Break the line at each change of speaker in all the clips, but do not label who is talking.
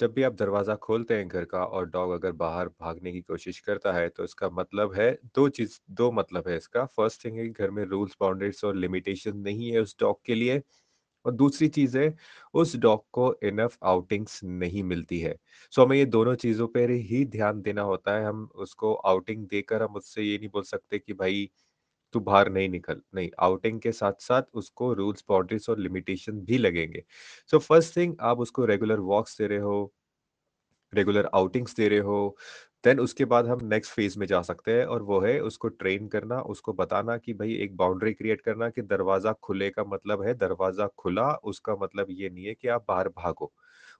जब भी आप दरवाज़ा खोलते हैं घर का और डॉग अगर बाहर भागने की कोशिश करता है, तो इसका मतलब है दो चीज़ दो मतलब है इसका। फ़र्स्ट थिंग है घर में रूल्स, बाउंड्रीज़ और लिमिटेशन नहीं है उस डॉग के लिए और दूसरी चीज़ है, उस डॉग को इनफ आउटिंग्स नहीं मिलती है। सो हमें ये दोनों चीज़ों पर ही ध्यान देना होता है। हम उसको आउटिंग देकर हम उससे ये नहीं बोल सकते कि भाई तू बाहर नहीं निकल। नहीं, आउटिंग के साथ-साथ उसको रूल्स, बाउंड्रीज़ और लिमिटेशन भी लगेंगे। सो फ़र्स्ट थिंग आप उसको रेगुलर वॉक्स दे रहे हो रेगुलर आउटिंग्स दे रहे हो, देन उसके बाद हम नेक्स्ट फ़ेज़ में जा सकते हैं और वो है उसको ट्रेन करना, उसको बताना कि भाई एक बाउंड्री क्रिएट करना कि दरवाज़ा खुले का मतलब है दरवाज़ा खुला, उसका मतलब ये नहीं है कि आप बाहर भागो।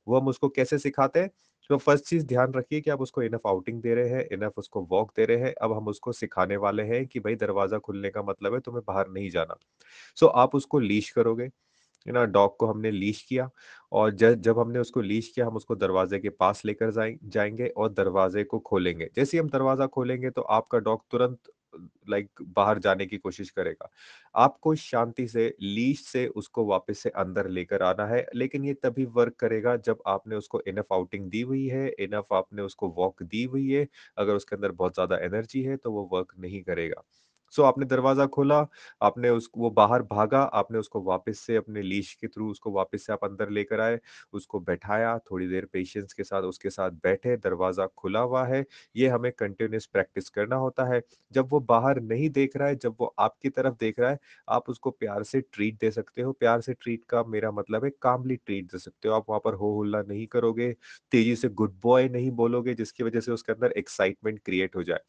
वो हम उसको कैसे सिखाते हैं? तो फ़र्स्ट चीज़ ध्यान रखिए कि आप उसको इनफ आउटिंग दे रहे हैं, इनफ उसको वॉक दे रहे हैं। अब हम उसको सिखाने वाले हैं कि भाई दरवाज़ा खुलने का मतलब है तुम्हें बाहर नहीं जाना। सो so, आप उसको लीश करोगे, ना? डॉग को हमने लीश किया और ज जब हमने उसको लीश किया, हम उसको दरवाज़े के पास लेकर जाएँगे और दरवाज़े को खोलेंगे। जैसे ही हम दरवाज़ा खोलेंगे तो आपका डॉग तुरंत लाइक बाहर जाने की कोशिश करेगा। आपको शांति से लीश से उसको वापस से अंदर लेकर आना है, लेकिन ये तभी वर्क करेगा जब आपने उसको इनफ आउटिंग दी हुई है, इनफ आपने उसको वॉक दी हुई है। अगर उसके अंदर बहुत ज़्यादा एनर्जी है, तो वो वर्क नहीं करेगा। सो आपने दरवाज़ा खोला, आपने उस वो बाहर भागा, आपने उसको वापस से अपने लीश के थ्रू उसको वापस से आप अंदर लेकर आए, उसको बैठाया, थोड़ी देर पेशेंस के साथ उसके साथ बैठे, दरवाज़ा खुला हुआ है, ये हमें कंटिन्यूस प्रैक्टिस करना होता है। जब वो बाहर नहीं देख रहा है, जब वो आपकी तरफ़ देख रहा है, आप उसको प्यार से ट्रीट दे सकते हो। प्यार से ट्रीट का मेरा मतलब है कामली ट्रीट दे सकते हो। आप वहाँ पर हो-हुल्ला नहीं करोगे, तेज़ी से गुड बॉय नहीं बोलोगे जिसकी वज़ह से उसके अंदर एक्साइटमेंट क्रिएट हो जाए।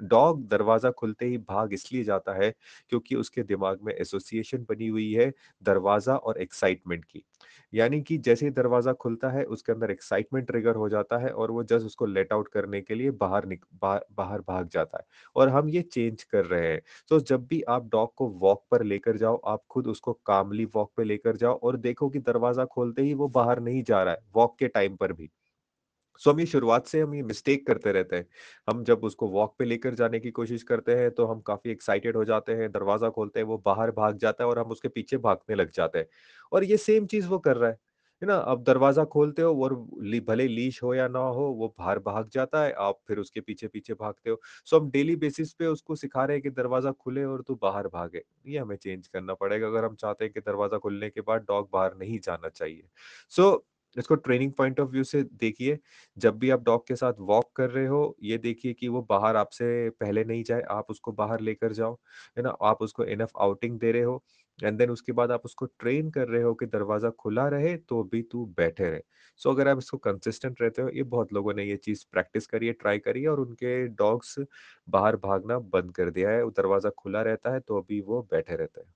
डॉग दरवाज़ा खुलते ही भाग इसलिए जाता है क्योंकि उसके दिमाग में एसोसिएशन बनी हुई है दरवाज़ा और एक्साइटमेंट की। यानी कि जैसे ही दरवाज़ा खुलता है उसके अंदर एक्साइटमेंट ट्रिगर हो जाता है और वो जस्ट उसको लेट आउट करने के लिए बाहर निक बा बाहर भाग जाता है और हम ये चेंज कर रहे हैं। तो जब भी आप डॉग को वॉक पर लेकर जाओ, आप खुद उसको कामली वॉक पे लेकर जाओ और देखो कि दरवाज़ा खोलते ही वो बाहर नहीं जा रहा है, वॉक के टाइम पर भी। सो हम ये शुरुआत से हम ये मिस्टेक करते रहते हैं। हम जब उसको वॉक पे लेकर जाने की कोशिश करते हैं, तो हम काफ़ी एक्साइटेड हो जाते हैं, दरवाज़ा खोलते हैं, वो बाहर भाग जाता है और हम उसके पीछे भागने लग जाते हैं। और ये सेम चीज़ वो कर रहा है, है ना? अब दरवाज़ा खोलते हो और ली भले लीश हो या ना हो, वो बाहर भाग जाता है, आप फिर उसके पीछे-पीछे भागते हो। सो हम डेली बेसिस पे उसको सिखा रहे हैं कि दरवाज़ा खुले और तू बाहर भागे। ये हमें चेंज करना पड़ेगा अगर हम चाहते हैं कि दरवाज़ा खुलने के बाद डॉग बाहर नहीं जाना चाहिए। सो इसको ट्रेनिंग पॉइंट ऑफ़ व्यू से देखिए, जब भी आप डॉग के साथ वॉक कर रहे हो, ये देखिए कि वो बाहर आपसे पहले नहीं जाए, आप उसको बाहर लेकर जाओ, है ना? आप उसको इनफ आउटिंग दे रहे हो एंड देन उसके बाद आप उसको ट्रेन कर रहे हो कि दरवाज़ा खुला रहे, तो भी तू बैठे रहे। सो so, अगर आप इसको कंसिस्टेंट रहते हो, ये बहुत लोगों ने ये चीज़ प्रैक्टिस करी है, ट्राई करी है और उनके डॉग्स बाहर भागना बंद कर दिया है। दरवाज़ा खुला रहता है, तो अभी वो बैठे रहते हैं।